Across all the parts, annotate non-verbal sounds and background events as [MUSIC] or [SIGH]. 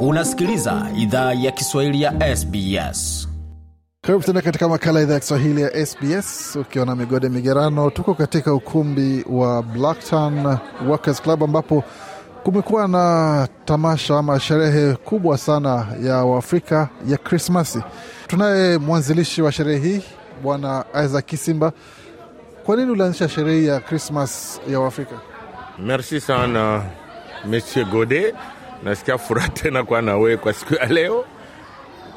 Unasikiliza idhaa ya Kiswahili ya SBS. Karibu tena katika makala idhaa ya Kiswahili ya SBS ukiwa na migode migerano. Tuko katika ukumbi wa Blacktown Workers Club ambapo kumekuwa na tamasha ama sherehe kubwa sana ya Waafrika ya Krismasi. Tunaye mwanzilishi wa sherehe hii Bwana Isaac Kisimba. Kwa nini ulianzisha sherehe hii ya Krismas ya Waafrika? Merci sana Monsieur Gode, nasikia furaha [LAUGHS] tena kwa nawe kwa siku ya leo.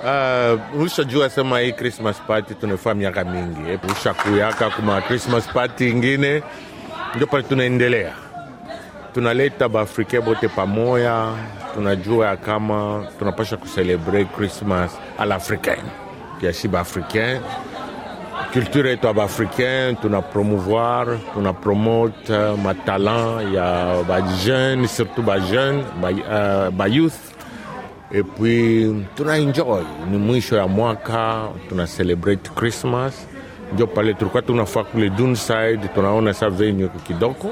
Uh, ushajua sema hii Christmas party tunafaa miaka mingi, ushakuyaka kuma Christmas party ingine, ndio pale tunaendelea, tunaleta baafrika bote pamoya, tunajua ya kama tunapasha kucelebrate Christmas a l'africain, kiasi baafricain culture yetu ya baafricain tuna promouvoir tuna promote uh, matalant ya bajeune surtout bajeune bayouth ba, uh, youth. et puis tuna enjoy. Ni mwisho ya mwaka tuna celebrate christmas. Ndio pale tulikuwa tunafaa kule dunside tunaona sa venue kidogo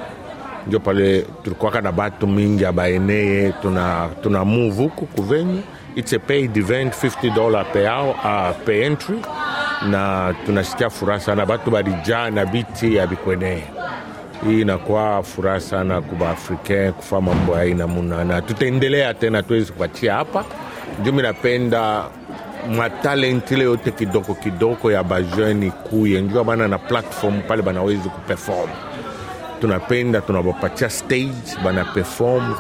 ndio pale tulikuwaka na batu mingi abaeneye tuna, tuna move huku kuvenue it's a paid event 50 dollar per hour, uh, per entry na tunasikia furaha sana, batu balijaa na biti ya bikwenee. Hii inakuwa furaha sana kuba africain kufa mambo ya aina na tutaendelea tena, tuwezi kuachia hapa. juu. Minapenda napenda ile yote kidogo kidogo ya bajeni kuye, njua bana na platform pale banawezi kuperform. Tunapenda tunabapatia stage bana perform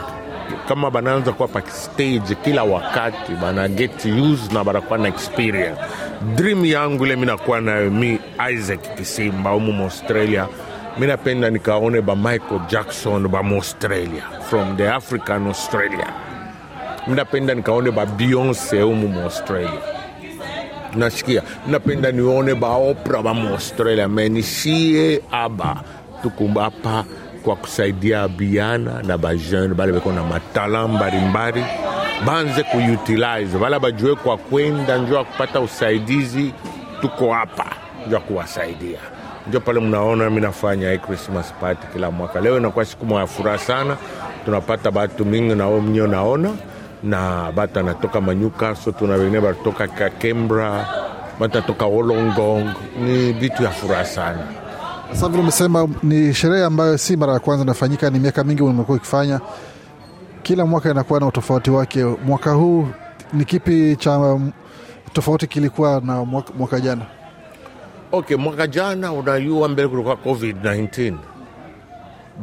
kama banaanza kuwa pa kila wakati bana get used na banakuwa na experience. Dream yangu ile minakuwa nayo mi Isaac Kisimba umu Australia, minapenda nikaone ba Michael Jackson ba Maustralia from the African Australia, minapenda nikaone ba Beyonce umu Maustralia nasikia minapenda nione ba Oprah ba Maustralia menishie aba tukumbapa kwa kusaidia biana na bajeune bale beko na matala mbalimbali banze kuutilize bala bajue kwa kwenda njua kupata usaidizi. Tuko hapa njua kuwasaidia, njo pale mnaona mi nafanya hii Christmas party kila mwaka. Leo inakuwa siku moya furaha sana, tunapata batu mingi nao mnyo naona na batu anatoka manyuka so tuna wengine batoka Kakembra, batu anatoka Wolongong, ni vitu ya furaha sana. Sasa vile umesema ni sherehe ambayo si mara ya kwanza inafanyika, ni miaka mingi umekuwa ukifanya. Kila mwaka inakuwa na utofauti wake. Mwaka huu ni kipi cha tofauti kilikuwa na mwaka, mwaka jana? Okay, mwaka jana unajua, mbele kulikuwa COVID-19.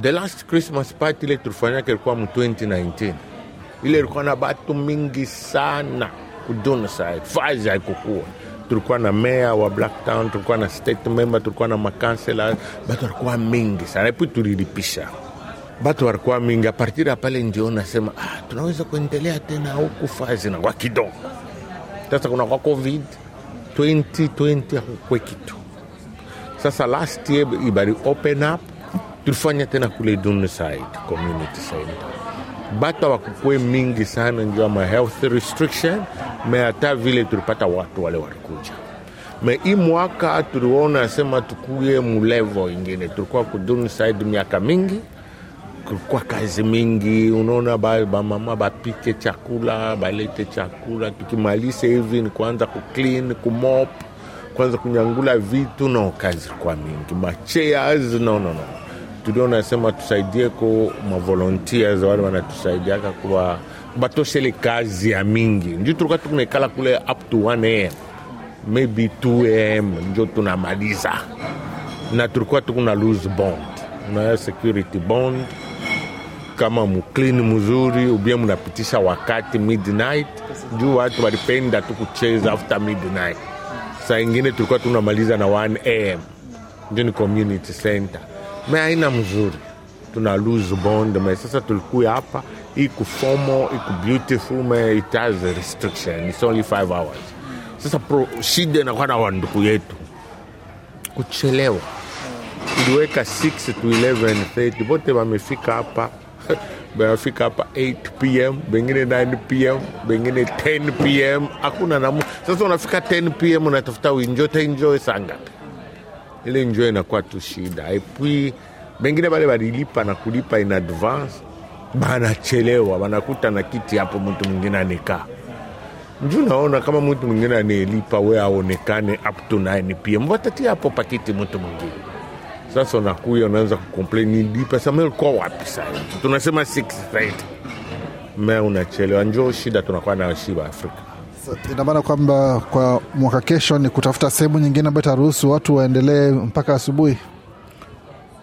The last Christmas party ile tulifanyaka ilikuwa mu 2019. Ile ilikuwa na batu mingi sana kudunside, fazi haikukuwa tulikuwa na meya wa Blacktown, tulikuwa na state member, tulikuwa na makansela, batu walikuwa mingi sana, epi tulilipisha. Batu walikuwa mingi. Apartiri ya pale ndio nasema ah, tunaweza kuendelea tena huku fazi na kwa kidogo. Sasa kuna kwa covid 2020 hakukwe kitu. Sasa last year ibari open up, tulifanya tena kule Dunside community center batu hawakukwe mingi sana njua ma health restriction me hata vile tulipata watu wale walikuja. Me hii mwaka tuliona sema tukuye mulevo ingine. Tulikuwa kudunside miaka mingi. Kulikuwa kazi mingi. Unaona bamama ba bapike chakula balete chakula. Tukimaliza hivi ni kuanza kuclean kumop kwanza kunyangula vitu. No kazi kwa mingi. Machairs no tuliona sema tusaidie ko mavolontiers wale wanatusaidiaka kuwa batoshele kazi ya mingi, njo tulikuwa tunaikala kule up to 1 am maybe 2 am njo tunamaliza, na tulikuwa tukuna lose bond. Na security bond. Kama muklini mzuri ubia munapitisha wakati midnight, juu watu walipenda tu after midnight. Saa ingine tulikuwa tunamaliza na 1 am, njo ni community center. Me aina mzuri. Tuna lose bond me sasa tulikuya hapa iku formal iko beautiful me it has a restriction. It's only five hours. Sasa pro, shida inakuwa na wanduku yetu. Kuchelewa. Tuliweka 6 to 11:30 bote wamefika hapa. [LAUGHS] Wamefika hapa 8 pm bengine 9 pm bengine 10 pm hakuna namu sasa unafika 10 pm unatafuta uenjoy taenjoy saa ile njoo inakuwa tu shida. Epui bengine bale balilipa na kulipa in advance banachelewa wanakuta na kiti hapo mtu mwingine anekaa. Njuu naona kama mtu mwingine anelipa we aonekane up to 9 pm watatia hapo pakiti mtu mwingine. Sasa unakuya unaanza kucomplain nilipa wapi sasa tunasema 6 me unachelewa. Njo shida tunakuwa nayo shiba afrika. Maana kwamba kwa mwaka kesho ni kutafuta sehemu nyingine ambayo itaruhusu watu waendelee mpaka asubuhi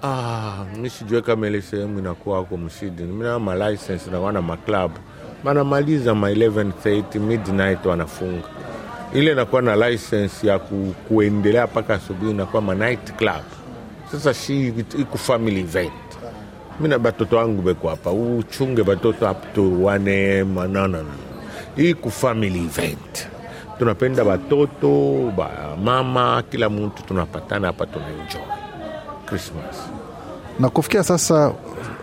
Ah, mi sijue kama ile sehemu inakuwa ako msidi mina malicense nakuwa na maclub banamaliza ma 1130 midnight wanafunga. Ile nakuwa na license ya ku, kuendelea mpaka asubuhi inakuwa ma night club. Sasa shi iku family event. Mina batoto wangu beko hapa. Uchunge batoto up to wane manana iku family event. Tunapenda batoto ba mama kila mtu tunapatana hapa tunaenjoy christmas. Na kufikia sasa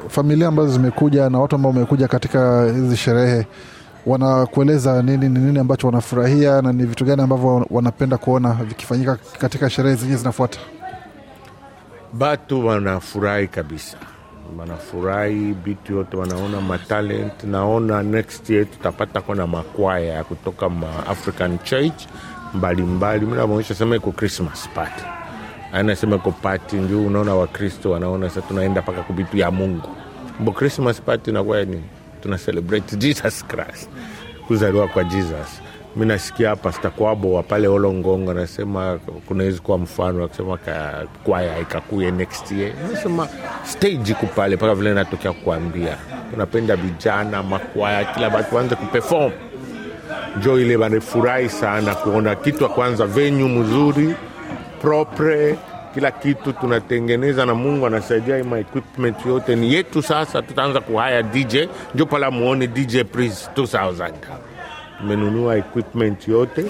familia ambazo zimekuja na watu ambao wamekuja katika hizi sherehe wanakueleza nini ni nini ambacho wanafurahia na ni vitu gani ambavyo wanapenda kuona vikifanyika katika sherehe zenye zinafuata? Batu wanafurahi kabisa. Wanafurahi vitu yote wanaona matalent naona next year tutapata kona makwaya ya kutoka ma african church mbalimbali. Mi naonyesha sema iko christmas party anasema ko pati njuu, unaona wakristo wanaona sasa tunaenda mpaka kubitu ya mungu. Mbo christmas party nakuwa ya tuna celebrate jesus christ kuzaliwa kwa jesus. Mi nasikia Pasta Kwabo wa pale olongongo anasema kunawezi kuwa mfano akisema kwaya ikakuye next year. Nasema stage iko pale mpaka vile natokea kuambia. Tunapenda vijana makwaya kila batu waanze kuperform. Njo ile wanafurahi sana kuona kitu kwanza venyu mzuri propre kila kitu tunatengeneza na mungu anasaidia Ma equipment yote ni yetu sasa tutaanza kuhaya dj njo pala muone dj Priest 2000 tumenunua equipment yote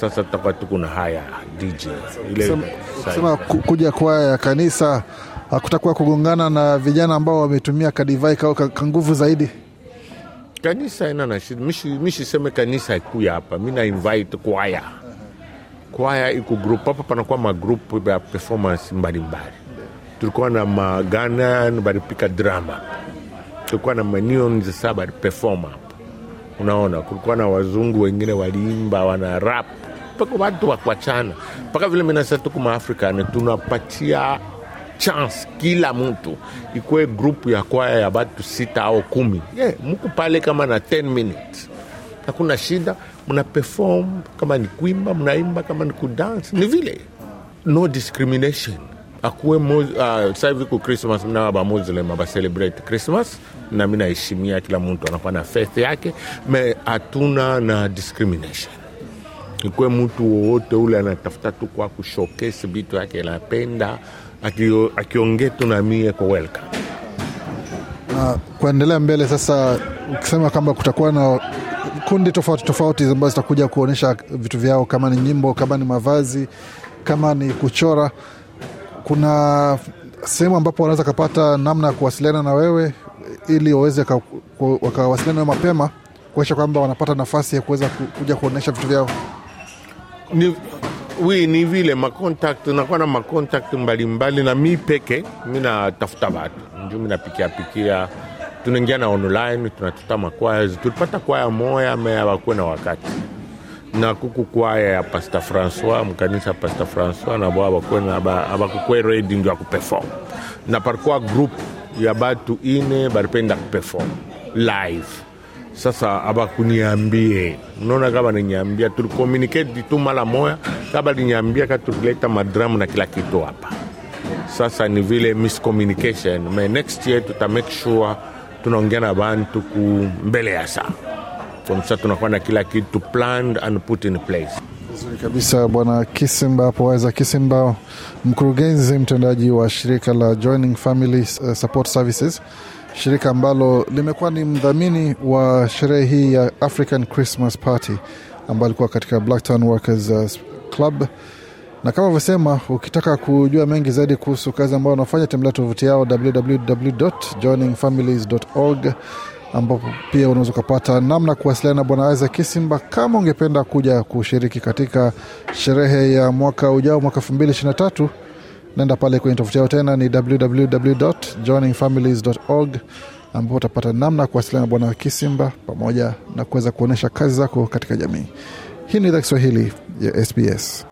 sasa tutakuwa tukuna haya dj ile Sema- kusema kuja kwaya ya kanisa hakutakuwa kugongana na vijana ambao wametumia kadivai kao ka ka nguvu zaidi? Kanisa ina na shida. Mishi, mishi seme kanisa ikuya hapa. Mi na invite kwaya kwaya iko grupu hapa panakuwa magrupu ya performance mbalimbali. Tulikuwa na maganan balipika drama. Tulikuwa na manion saa baliperform hapa. Unaona kulikuwa na wazungu wengine waliimba wana rap. Mpaka watu wakwachana mpaka vile minasa tuku maafrikani tunapatia chance kila mtu. Ikuwe grupu ya kwaya ya batu sita au kumi. Yeah, mku pale kama na 10 minutes hakuna shida mna perform kama ni kuimba mnaimba kama ni kudance ni vile. No discrimination. Akuwe uh, sahivi ku christmas mna bamuslim abacelebrate christmas na mi naheshimia kila mtu anakuwa na faith yake me hatuna na discrimination. Ikuwe mtu wowote ule anatafuta tu kwa kushowcase vitu yake anapenda akio- akiongea tu na mie kwa welcome. Na kuendelea mbele sasa ukisema kwamba kutakuwa na kundi tofauti tofauti ambazo zitakuja kuonyesha vitu vyao kama ni nyimbo kama ni mavazi kama ni kuchora. Kuna sehemu ambapo wanaweza kapata namna ya kuwasiliana na wewe ili waweze ka- wakawasiliana nawe mapema kuakisha kwamba wanapata nafasi ya kuweza ku- kuja kuonyesha vitu vyao. Ni, wi ni vile makontakti nakuwa na makontakti mbalimbali na mi peke mi natafuta watu. Nju mi napikiapikia tunaingia na online tunatuta makwaya tulipata kwaya moya meawakuwe na wakati. Na kuku kwaya ya pasta françois mkanisa pasta françois nabo abakukwe redi ndio akuperform na parikuwa group ya batu ine baripenda kuperform live. Sasa abakuniambie unaona kama ninyambia tulikomuniketi tu mara moya kama ninyambia ka madramu na kila kitu hapa. Sasa ni vile miscommunication. Me next year tuta sure tunaongea na bantu ku mbele ya saa. Komsa tunakuwa na kila kitu planned and put in place. Vizuri kabisa bwana Kisimba hapo Kisimba, mkurugenzi mtendaji wa shirika la Joining Family uh, Support Services, shirika ambalo limekuwa ni mdhamini wa sherehe hii ya African Christmas Party ambayo ilikuwa katika Blacktown Workers uh, Club na kama vyosema, ukitaka kujua mengi zaidi kuhusu kazi ambayo wanafanya, tembelea tovuti yao www.joiningfamilies.org ambapo pia unaweza ukapata namna kuwasiliana na bwana Isaac Kisimba kama ungependa kuja kushiriki katika sherehe ya mwaka ujao mwaka 2023 naenda pale kwenye tovuti yao tena ni www.joiningfamilies.org ambapo utapata namna kuwasiliana na Bwana Kisimba pamoja na kuweza kuonyesha kazi zako katika jamii. Hii ni idhaa Kiswahili ya SBS.